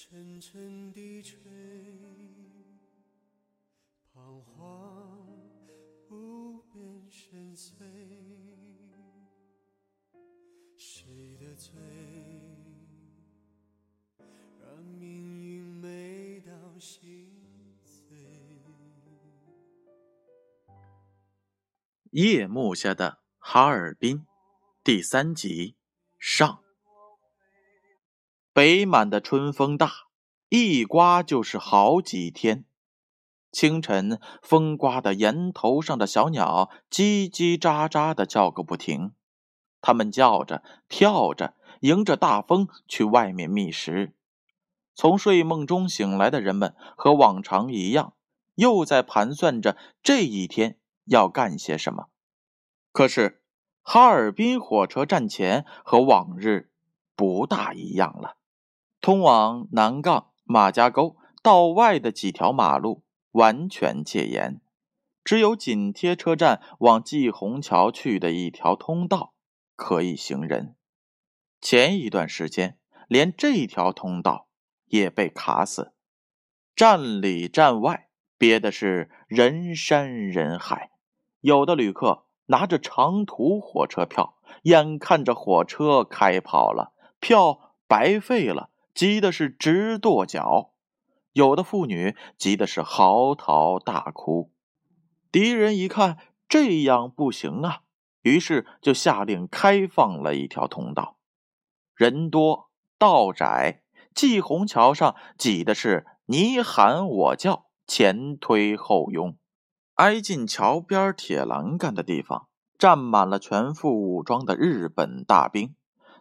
沉沉低垂，彷徨无边深邃。谁的罪，让命运美到心碎？夜幕下的哈尔滨，第三集上。北满的春风大，一刮就是好几天。清晨，风刮得檐头上的小鸟叽叽喳喳的叫个不停。它们叫着、跳着，迎着大风去外面觅食。从睡梦中醒来的人们和往常一样，又在盘算着这一天要干些什么。可是，哈尔滨火车站前和往日不大一样了。通往南岗、马家沟道外的几条马路完全戒严，只有紧贴车站往季虹桥去的一条通道可以行人。前一段时间，连这条通道也被卡死，站里站外憋的是人山人海。有的旅客拿着长途火车票，眼看着火车开跑了，票白费了。急的是直跺脚，有的妇女急的是嚎啕大哭。敌人一看这样不行啊，于是就下令开放了一条通道。人多道窄，季虹桥上挤的是你喊我叫，前推后拥。挨近桥边铁栏杆的地方，站满了全副武装的日本大兵。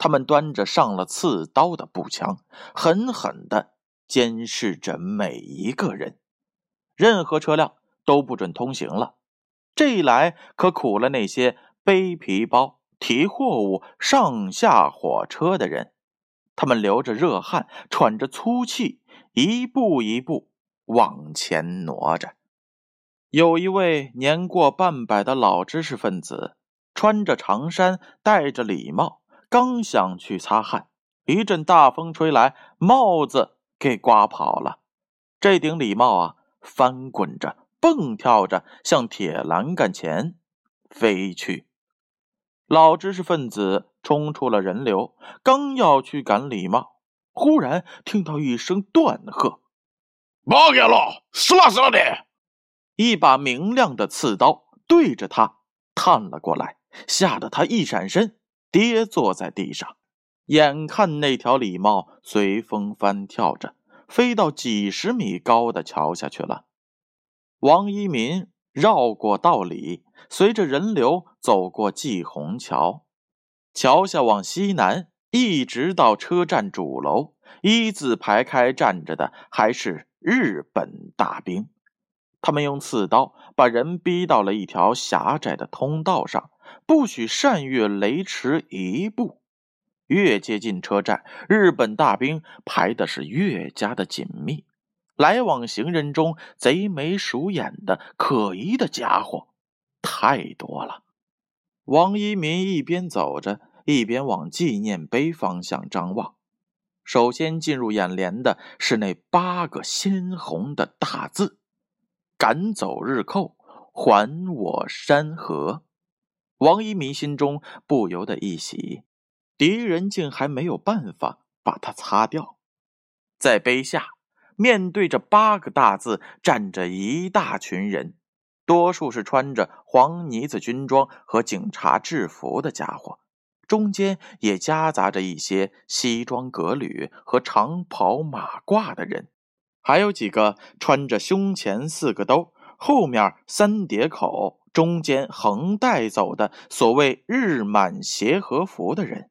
他们端着上了刺刀的步枪，狠狠地监视着每一个人，任何车辆都不准通行了。这一来可苦了那些背皮包、提货物上下火车的人，他们流着热汗，喘着粗气，一步一步往前挪着。有一位年过半百的老知识分子，穿着长衫，戴着礼帽。刚想去擦汗，一阵大风吹来，帽子给刮跑了。这顶礼帽啊，翻滚着，蹦跳着，向铁栏杆前飞去。老知识分子冲出了人流，刚要去赶礼帽，忽然听到一声断喝：“别干了，死了死了的！”一把明亮的刺刀对着他探了过来，吓得他一闪身。跌坐在地上，眼看那条礼帽随风翻跳着，飞到几十米高的桥下去了。王一民绕过道里，随着人流走过季虹桥，桥下往西南，一直到车站主楼，一字排开站着的还是日本大兵。他们用刺刀把人逼到了一条狭窄的通道上。不许擅越雷池一步。越接近车站，日本大兵排的是越加的紧密。来往行人中，贼眉鼠眼的可疑的家伙太多了。王一民一边走着，一边往纪念碑方向张望。首先进入眼帘的是那八个鲜红的大字：“赶走日寇，还我山河。”王一民心中不由得一喜，敌人竟还没有办法把它擦掉。在碑下，面对着八个大字，站着一大群人，多数是穿着黄呢子军装和警察制服的家伙，中间也夹杂着一些西装革履和长袍马褂的人，还有几个穿着胸前四个兜，后面三叠口。中间横带走的所谓日满协和服的人，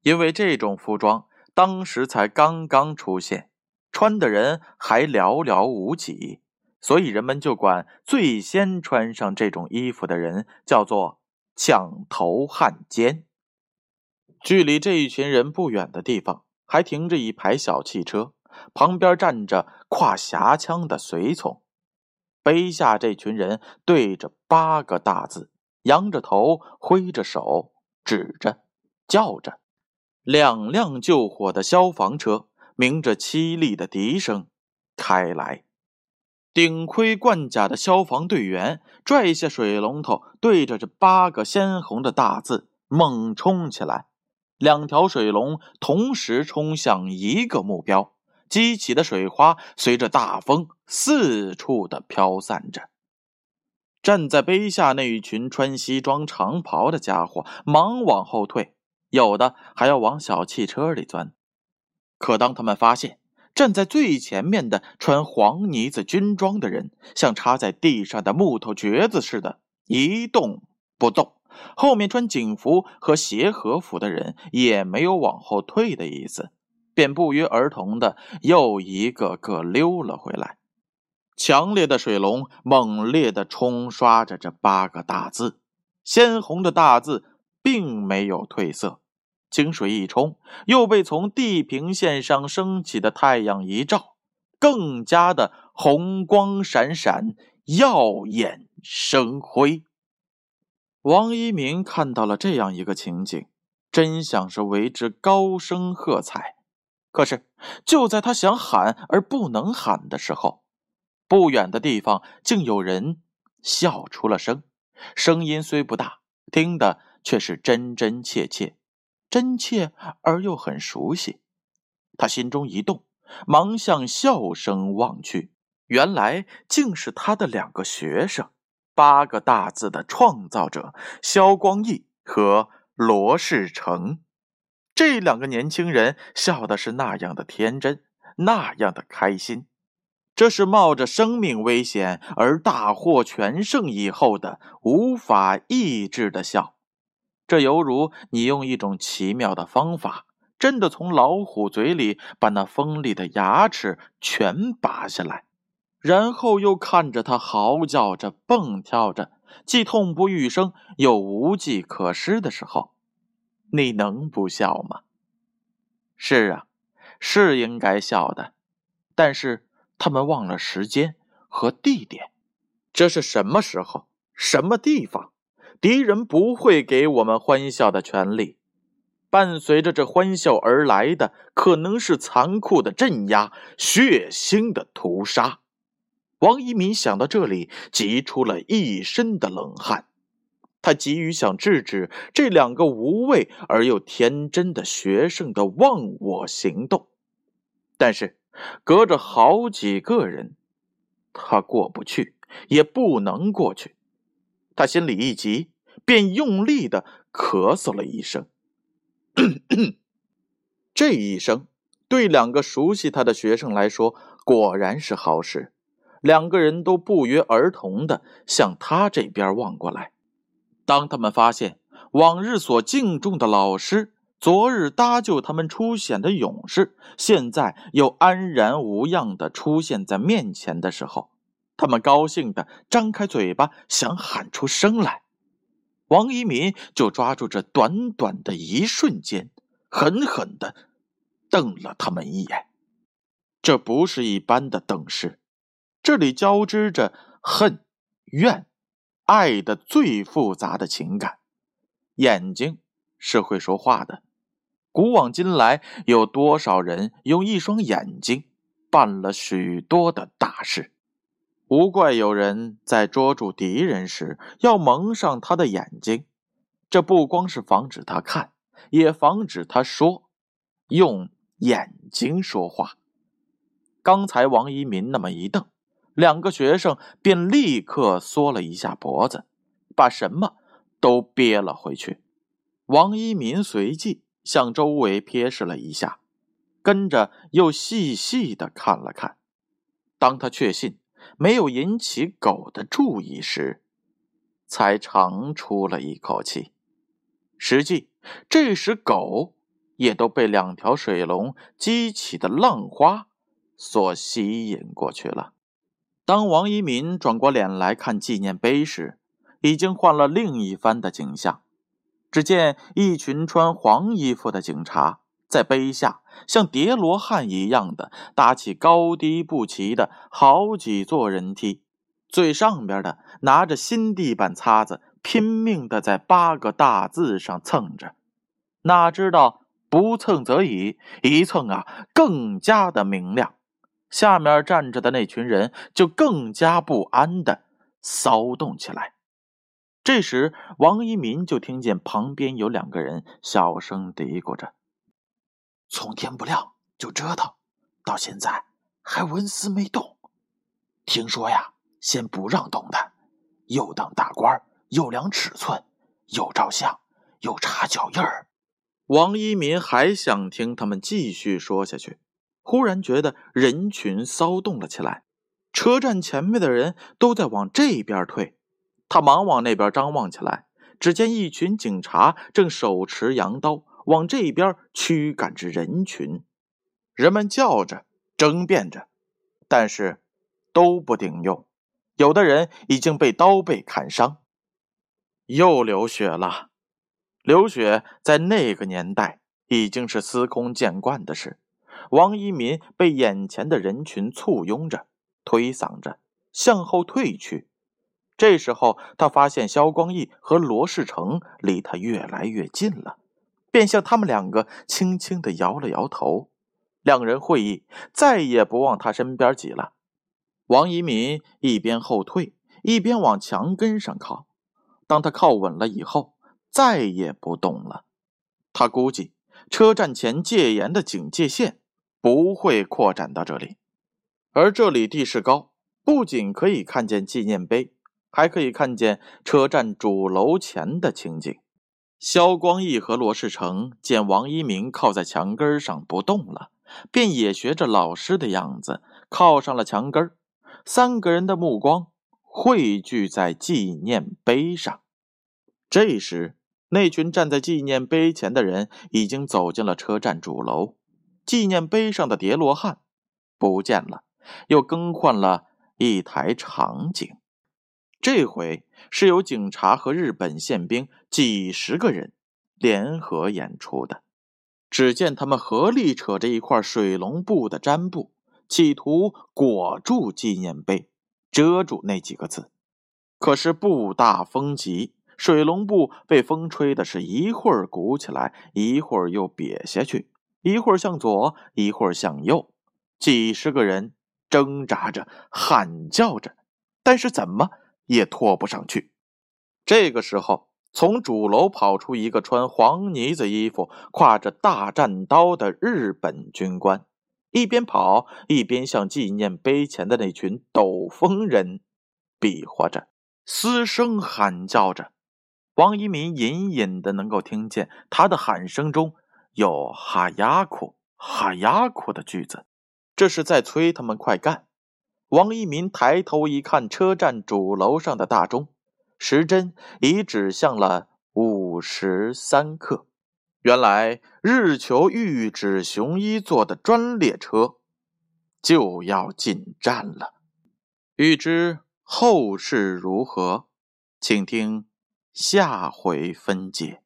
因为这种服装当时才刚刚出现，穿的人还寥寥无几，所以人们就管最先穿上这种衣服的人叫做“抢头汉奸”。距离这一群人不远的地方，还停着一排小汽车，旁边站着挎匣枪的随从。碑下这群人对着八个大字，扬着头，挥着手，指着，叫着。两辆救火的消防车，鸣着凄厉的笛声开来。顶盔贯甲的消防队员拽下水龙头，对着这八个鲜红的大字猛冲起来。两条水龙同时冲向一个目标，激起的水花随着大风四处的飘散着。站在碑下那一群穿西装长袍的家伙忙往后退，有的还要往小汽车里钻。可当他们发现，站在最前面的穿黄呢子军装的人，像插在地上的木头橛子似的，一动不动。后面穿警服和协和服的人也没有往后退的意思，便不约而同的又一个个溜了回来。强烈的水龙猛烈的冲刷着这八个大字，鲜红的大字并没有褪色。清水一冲，又被从地平线上升起的太阳一照，更加的红光闪闪，耀眼生辉。王一鸣看到了这样一个情景，真想是为之高声喝彩。可是就在他想喊而不能喊的时候，不远的地方竟有人笑出了声，声音虽不大，听的却是真真切切。真切而又很熟悉，他心中一动，忙向笑声望去，原来竟是他的两个学生，八个大字的创造者肖光义和罗世成。这两个年轻人笑的是那样的天真，那样的开心，这是冒着生命危险而大获全胜以后的无法抑制的笑。这犹如你用一种奇妙的方法，真的从老虎嘴里把那锋利的牙齿全拔下来，然后又看着它嚎叫着、蹦跳着，既痛不欲生又无计可施的时候，你能不笑吗？是啊，是应该笑的，但是他们忘了时间和地点，这是什么时候、什么地方？敌人不会给我们欢笑的权利，伴随着这欢笑而来的，可能是残酷的镇压、血腥的屠杀。王一民想到这里，急出了一身的冷汗。他急于想制止这两个无畏而又天真的学生的忘我行动，但是隔着好几个人，他过不去，也不能过去。他心里一急，便用力的咳嗽了一声。这一声对两个熟悉他的学生来说，果然是好事。两个人都不约而同的向他这边望过来。当他们发现往日所敬重的老师，昨日搭救他们出险的勇士，现在又安然无恙的出现在面前的时候，他们高兴的张开嘴巴，想喊出声来。王一民就抓住这短短的一瞬间，狠狠的瞪了他们一眼。这不是一般的瞪视，这里交织着恨、怨、爱的最复杂的情感。眼睛是会说话的。古往今来，有多少人用一双眼睛办了许多的大事？无怪有人在捉住敌人时要蒙上他的眼睛，这不光是防止他看，也防止他说，用眼睛说话。刚才王一民那么一瞪，两个学生便立刻缩了一下脖子，把什么都憋了回去。王一民随即向周围瞥视了一下，跟着又细细的看了看。当他确信。没有引起狗的注意时，才长出了一口气。实际这时狗也都被两条水龙激起的浪花所吸引过去了。当王一民转过脸来看纪念碑时，已经换了另一番的景象。只见一群穿黄衣服的警察。在碑下，像叠罗汉一样的搭起高低不齐的好几座人梯，最上边的拿着新地板擦子，拼命的在八个大字上蹭着。哪知道不蹭则已，一蹭啊，更加的明亮。下面站着的那群人就更加不安的骚动起来。这时，王一民就听见旁边有两个人小声嘀咕着：“从天不亮就折腾，到现在还纹丝没动。听说呀，先不让动弹，又当大官，又量尺寸，又照相，又查脚印儿。”王一民还想听他们继续说下去，忽然觉得人群骚动了起来，车站前面的人都在往这边退。他忙往那边张望起来，只见一群警察正手持洋刀往这边驱赶着人群，人们叫着争辩着，但是都不顶用。有的人已经被刀背砍伤，又流血了。流血在那个年代已经是司空见惯的事。王一民被眼前的人群簇拥着，推搡着向后退去。这时候，他发现肖光义和罗世成离他越来越近了，便向他们两个轻轻的摇了摇头。两人会意，再也不往他身边挤了。王一民一边后退，一边往墙根上靠。当他靠稳了以后，再也不动了。他估计车站前戒严的警戒线不会扩展到这里，而这里地势高，不仅可以看见纪念碑。还可以看见车站主楼前的情景。肖光义和罗世成见王一鸣靠在墙根上不动了，便也学着老师的样子靠上了墙根三个人的目光汇聚在纪念碑上。这时，那群站在纪念碑前的人已经走进了车站主楼。纪念碑上的叠罗汉不见了，又更换了一台场景。这回是由警察和日本宪兵几十个人联合演出的。只见他们合力扯着一块水龙布的毡布，企图裹住纪念碑，遮住那几个字。可是布大风急，水龙布被风吹的是一会儿鼓起来，一会儿又瘪下去，一会儿向左，一会儿向右。几十个人挣扎着，喊叫着，但是怎么？也拖不上去。这个时候，从主楼跑出一个穿黄呢子衣服、挎着大战刀的日本军官，一边跑一边向纪念碑前的那群斗风人比划着，嘶声喊叫着。王一民隐隐的能够听见他的喊声中有“哈呀库哈呀库”的句子，这是在催他们快干。王一民抬头一看，车站主楼上的大钟时针已指向了午时三刻。原来日求玉指雄一坐的专列车就要进站了。欲知后事如何，请听下回分解。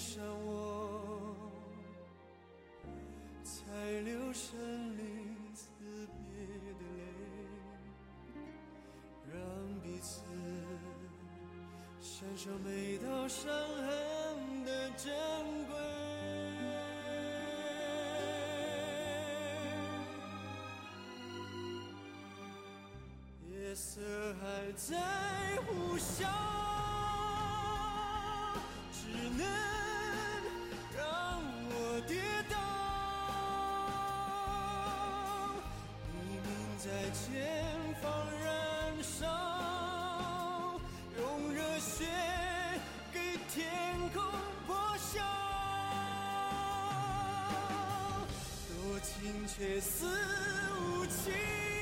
伤我，才流生离死别的泪，让彼此享受每道伤痕的珍贵。夜色还在呼啸，只能。在前方燃烧用热血给天空破晓。多情却似无情